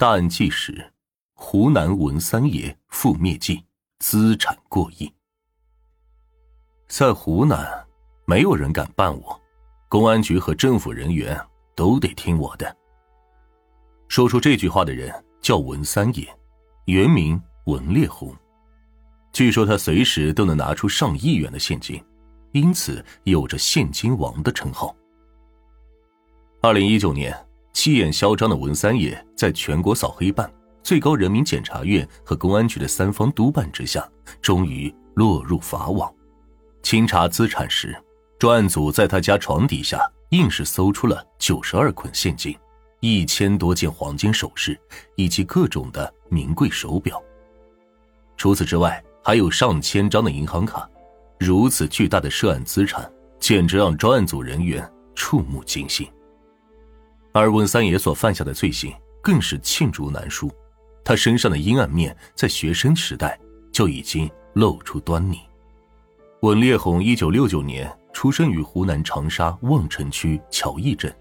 大案纪实：湖南文三爷覆灭记，资产过亿。在湖南，没有人敢办我，公安局和政府人员都得听我的。说出这句话的人叫文三爷，原名文烈红。据说他随时都能拿出上亿元的现金，因此有着“现金王”的称号。二零一九年，气焰嚣张的文三爷在全国扫黑办、最高人民检察院和公安局的三方督办之下，终于落入法网。清查资产时，专案组在他家床底下硬是搜出了九十二捆现金、一千多件黄金首饰以及各种的名贵手表。除此之外，还有上千张的银行卡。如此巨大的涉案资产，简直让专案组人员触目惊心。而文三爷所犯下的罪行更是罄竹难书，他身上的阴暗面在学生时代就已经露出端倪。文烈红一九六九年出生于湖南长沙望城区乔驿镇，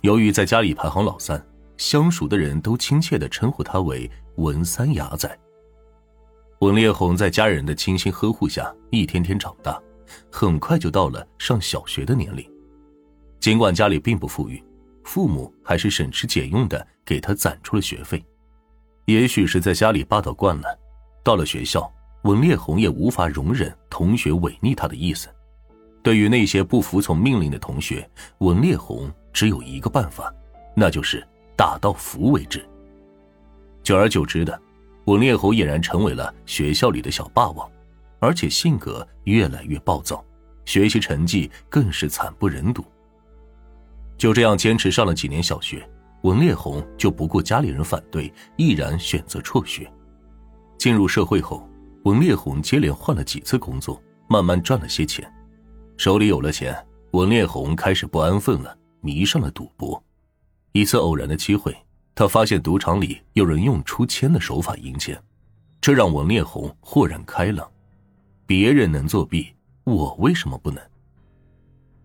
由于在家里排行老三，相熟的人都亲切地称呼他为文三伢仔。文烈红在家人的精心呵护下一天天长大，很快就到了上小学的年龄。尽管家里并不富裕。父母还是省吃俭用的给他攒出了学费，也许是在家里霸道惯了，到了学校，文烈红也无法容忍同学违逆他的意思。对于那些不服从命令的同学，文烈红只有一个办法，那就是打到服为止。久而久之的，文烈红俨然成为了学校里的小霸王，而且性格越来越暴躁，学习成绩更是惨不忍睹。就这样坚持上了几年小学，文烈红就不顾家里人反对，毅然选择辍学。进入社会后，文烈红接连换了几次工作，慢慢赚了些钱。手里有了钱，文烈红开始不安分了，迷上了赌博。一次偶然的机会，他发现赌场里有人用出千的手法赢钱，这让文烈红豁然开朗：别人能作弊，我为什么不能？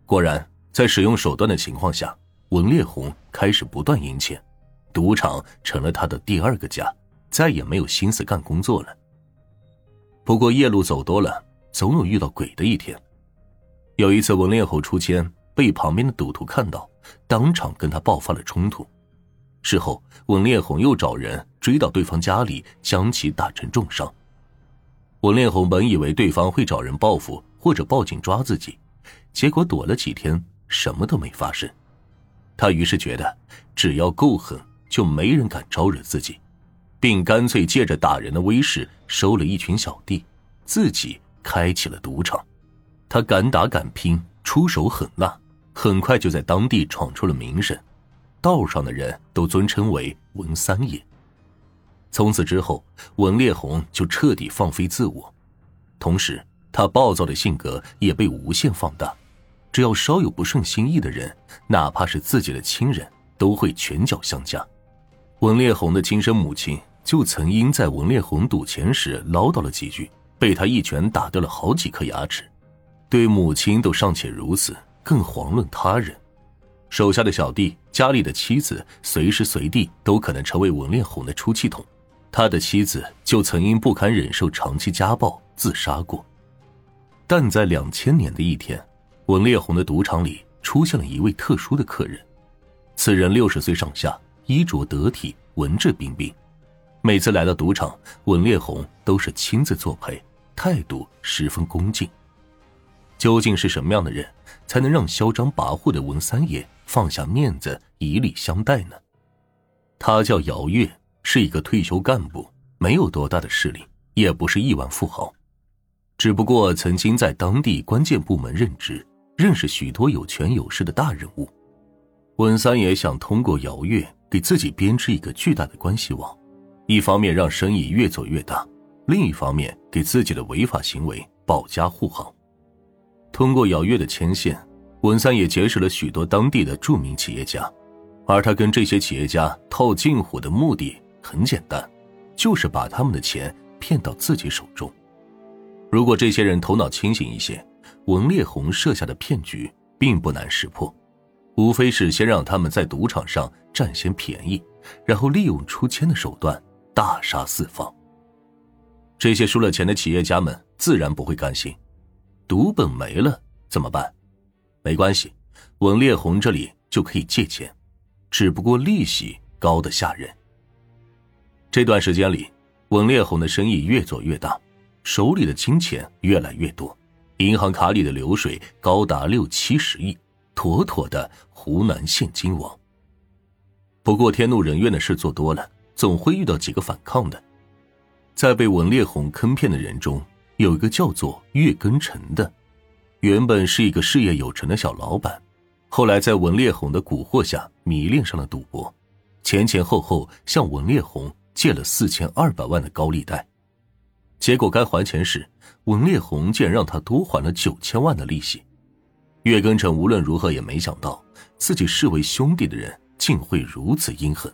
果然。在使用手段的情况下，文烈红开始不断赢钱，赌场成了他的第二个家，再也没有心思干工作了。不过夜路走多了，总有遇到鬼的一天。有一次，文烈红出千被旁边的赌徒看到，当场跟他爆发了冲突。事后，文烈红又找人追到对方家里，将其打成重伤。文烈红本以为对方会找人报复或者报警抓自己，结果躲了几天。什么都没发生，他于是觉得只要够狠，就没人敢招惹自己，并干脆借着打人的威势收了一群小弟，自己开起了赌场。他敢打敢拼，出手狠辣，很快就在当地闯出了名声，道上的人都尊称为文三爷。从此之后，文烈红就彻底放飞自我，同时他暴躁的性格也被无限放大。只要稍有不顺心意的人，哪怕是自己的亲人，都会拳脚相加。文烈红的亲生母亲就曾因在文烈红赌钱时唠叨了几句，被他一拳打掉了好几颗牙齿。对母亲都尚且如此，更遑论他人。手下的小弟、家里的妻子，随时随地都可能成为文烈红的出气筒。他的妻子就曾因不堪忍受长期家暴自杀过。但在两千年的一天。文烈红的赌场里出现了一位特殊的客人，此人六十岁上下，衣着得体，文质彬彬。每次来到赌场，文烈红都是亲自作陪，态度十分恭敬。究竟是什么样的人，才能让嚣张跋扈的文三爷放下面子，以礼相待呢？他叫姚月，是一个退休干部，没有多大的势力，也不是亿万富豪，只不过曾经在当地关键部门任职。认识许多有权有势的大人物，文三爷想通过姚月给自己编织一个巨大的关系网，一方面让生意越做越大，另一方面给自己的违法行为保驾护航。通过姚月的牵线，文三爷结识了许多当地的著名企业家，而他跟这些企业家套近乎的目的很简单，就是把他们的钱骗到自己手中。如果这些人头脑清醒一些。文烈红设下的骗局并不难识破，无非是先让他们在赌场上占先便宜，然后利用出千的手段大杀四方。这些输了钱的企业家们自然不会甘心，赌本没了怎么办？没关系，文烈红这里就可以借钱，只不过利息高的吓人。这段时间里，文烈红的生意越做越大，手里的金钱越来越多，银行卡里的流水高达六七十亿，妥妥的湖南现金王。不过天怒人怨的事做多了，总会遇到几个反抗的。在被文烈红坑骗的人中，有一个叫做岳根成的，原本是一个事业有成的小老板，后来在文烈红的蛊惑下迷恋上了赌博，前前后后向文烈红借了四千二百万的高利贷，结果该还钱时，文烈红竟然让他多还了九千万的利息。岳根成无论如何也没想到，自己视为兄弟的人竟会如此阴狠，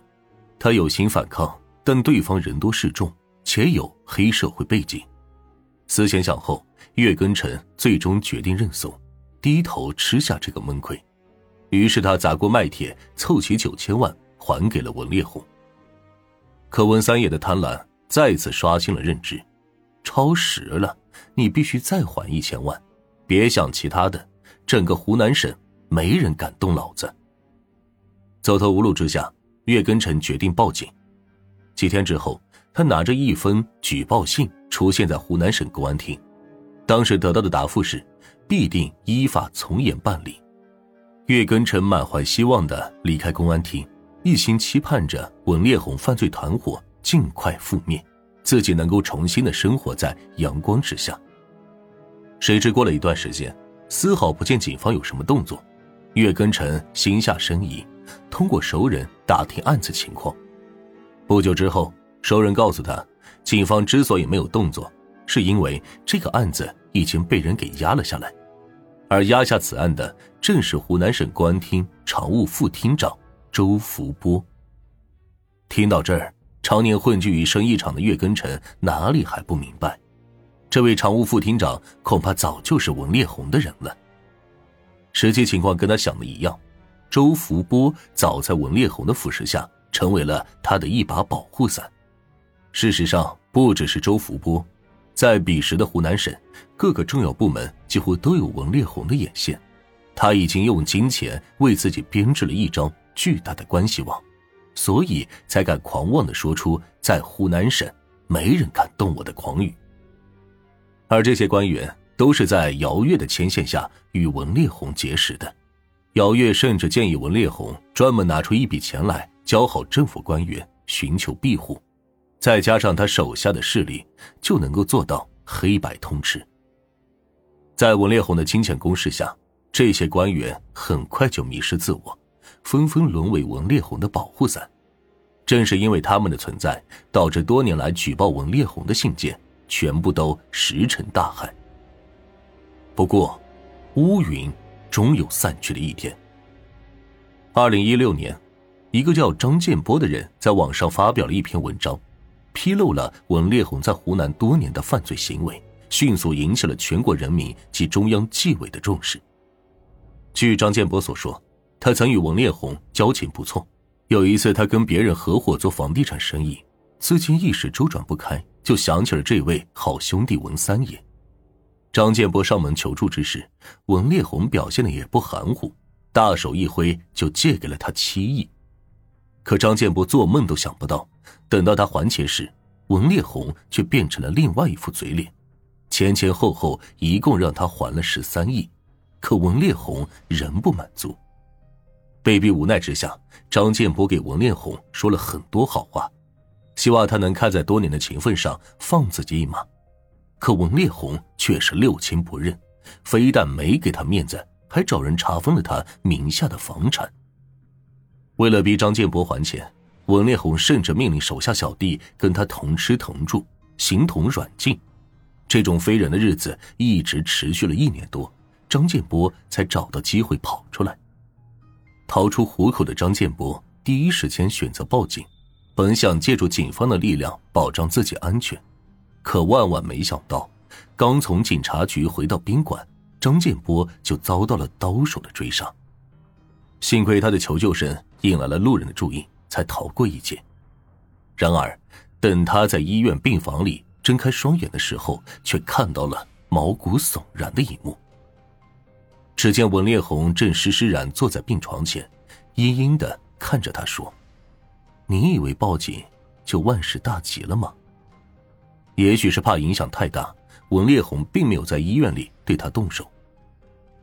他有心反抗，但对方人多势众。且有黑社会背景，思前想后，岳根成最终决定认怂，低头吃下这个闷亏。于是他砸锅卖铁，凑齐九千万还给了文烈红。可文三爷的贪婪再次刷新了认知，超时了，你必须再还一千万，别想其他的，整个湖南省没人敢动老子。走投无路之下，岳根成决定报警。几天之后。他拿着一封举报信出现在湖南省公安厅，当时得到的答复是，必定依法从严办理。岳根成满怀希望的离开公安厅，一心期盼着文烈红犯罪团伙尽快覆灭，自己能够重新的生活在阳光之下。谁知过了一段时间，丝毫不见警方有什么动作，岳根臣心下生疑，通过熟人打听案子情况。不久之后。熟人告诉他，警方之所以没有动作，是因为这个案子已经被人给压了下来，而压下此案的正是湖南省公安厅常务副厅长周福波。听到这儿，常年混迹于生意场的岳根成哪里还不明白，这位常务副厅长恐怕早就是文烈红的人了。实际情况跟他想的一样，周福波早在文烈红的腐蚀下，成为了他的一把保护伞。事实上，不只是周福波，在彼时的湖南省，各个重要部门几乎都有文烈红的眼线。他已经用金钱为自己编织了一张巨大的关系网，所以才敢狂妄的说出“在湖南省，没人敢动我的”狂语。而这些官员都是在姚月的牵线下与文烈红结识的。姚月甚至建议文烈红专门拿出一笔钱来交好政府官员，寻求庇护。再加上他手下的势力，就能够做到黑白通吃。在文烈红的金钱攻势下，这些官员很快就迷失自我，纷纷沦为文烈红的保护伞。正是因为他们的存在，导致多年来举报文烈红的信件全部都石沉大海。不过，乌云终有散去的一天。二零一六年，一个叫张建波的人在网上发表了一篇文章。披露了文烈红在湖南多年的犯罪行为，迅速引起了全国人民及中央纪委的重视。据张建波所说，他曾与文烈红交情不错。有一次，他跟别人合伙做房地产生意，资金一时周转不开，就想起了这位好兄弟文三爷。张建波上门求助之时，文烈红表现的也不含糊，大手一挥就借给了他七亿。可张建波做梦都想不到。等到他还钱时，文烈红却变成了另外一副嘴脸，前前后后一共让他还了十三亿，可文烈红仍不满足。被逼无奈之下，张建波给文烈红说了很多好话，希望他能看在多年的情分上放自己一马。可文烈红却是六亲不认，非但没给他面子，还找人查封了他名下的房产。为了逼张建波还钱。文烈红甚至命令手下小弟跟他同吃同住，形同软禁。这种非人的日子一直持续了一年多，张建波才找到机会跑出来。逃出虎口的张建波第一时间选择报警，本想借助警方的力量保障自己安全，可万万没想到，刚从警察局回到宾馆，张建波就遭到了刀手的追杀。幸亏他的求救声引来了路人的注意，才逃过一劫。然而，等他在医院病房里睁开双眼的时候，却看到了毛骨悚然的一幕。只见文烈红正施施然坐在病床前，阴阴的看着他说：“你以为报警就万事大吉了吗？”也许是怕影响太大，文烈红并没有在医院里对他动手。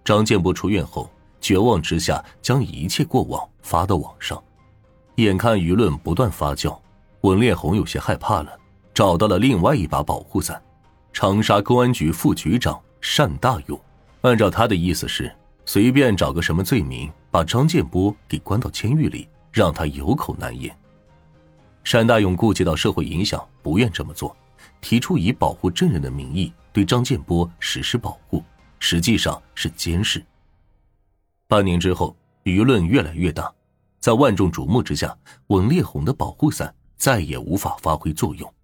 张建波出院后，绝望之下将一切过往发到网上，眼看舆论不断发酵，文烈红有些害怕了，找到了另外一把保护伞——长沙公安局副局长单大勇。按照他的意思是，随便找个什么罪名，把张建波给关到监狱里，让他有口难言。单大勇顾及到社会影响，不愿这么做，提出以保护证人的名义对张建波实施保护，实际上是监视。半年之后，舆论越来越大，在万众瞩目之下，文烈红的保护伞再也无法发挥作用。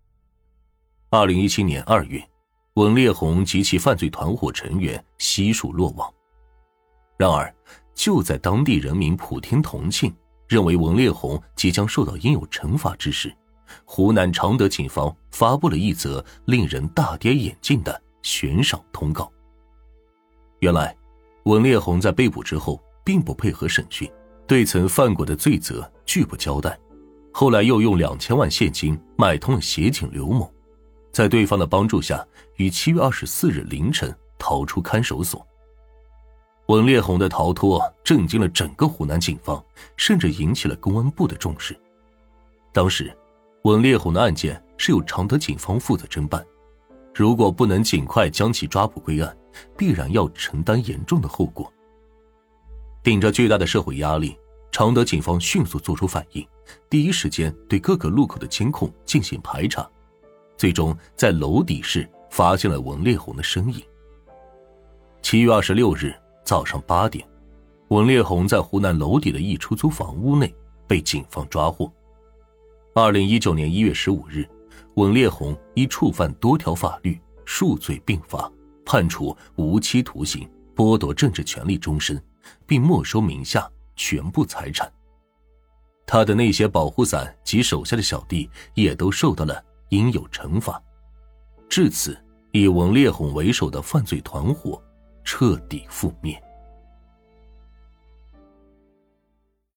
二零一七年二月。文烈红及其犯罪团伙成员悉数落网。然而，就在当地人民普天同庆，认为文烈红即将受到应有惩罚之时，湖南常德警方发布了一则令人大跌眼镜的悬赏通告。原来，文烈红在被捕之后并不配合审讯，对曾犯过的罪责拒不交代，后来又用两千万现金买通了协警刘某。在对方的帮助下，于七月二十四日凌晨逃出看守所。文烈红的逃脱震惊了整个湖南警方，甚至引起了公安部的重视。当时，文烈红的案件是由常德警方负责侦办，如果不能尽快将其抓捕归案，必然要承担严重的后果。顶着巨大的社会压力，常德警方迅速做出反应，第一时间对各个路口的监控进行排查。最终在楼底室发现了文烈红的身影。七月二十六日早上八点，文烈红在湖南楼底的一出租房屋内被警方抓获。二零一九年一月十五日，文烈红因触犯多条法律，数罪并罚，判处无期徒刑，剥夺政治权利终身，并没收名下全部财产。他的那些保护伞及手下的小弟也都受到了。应有惩罚。至此，以王烈红为首的犯罪团伙彻底覆灭。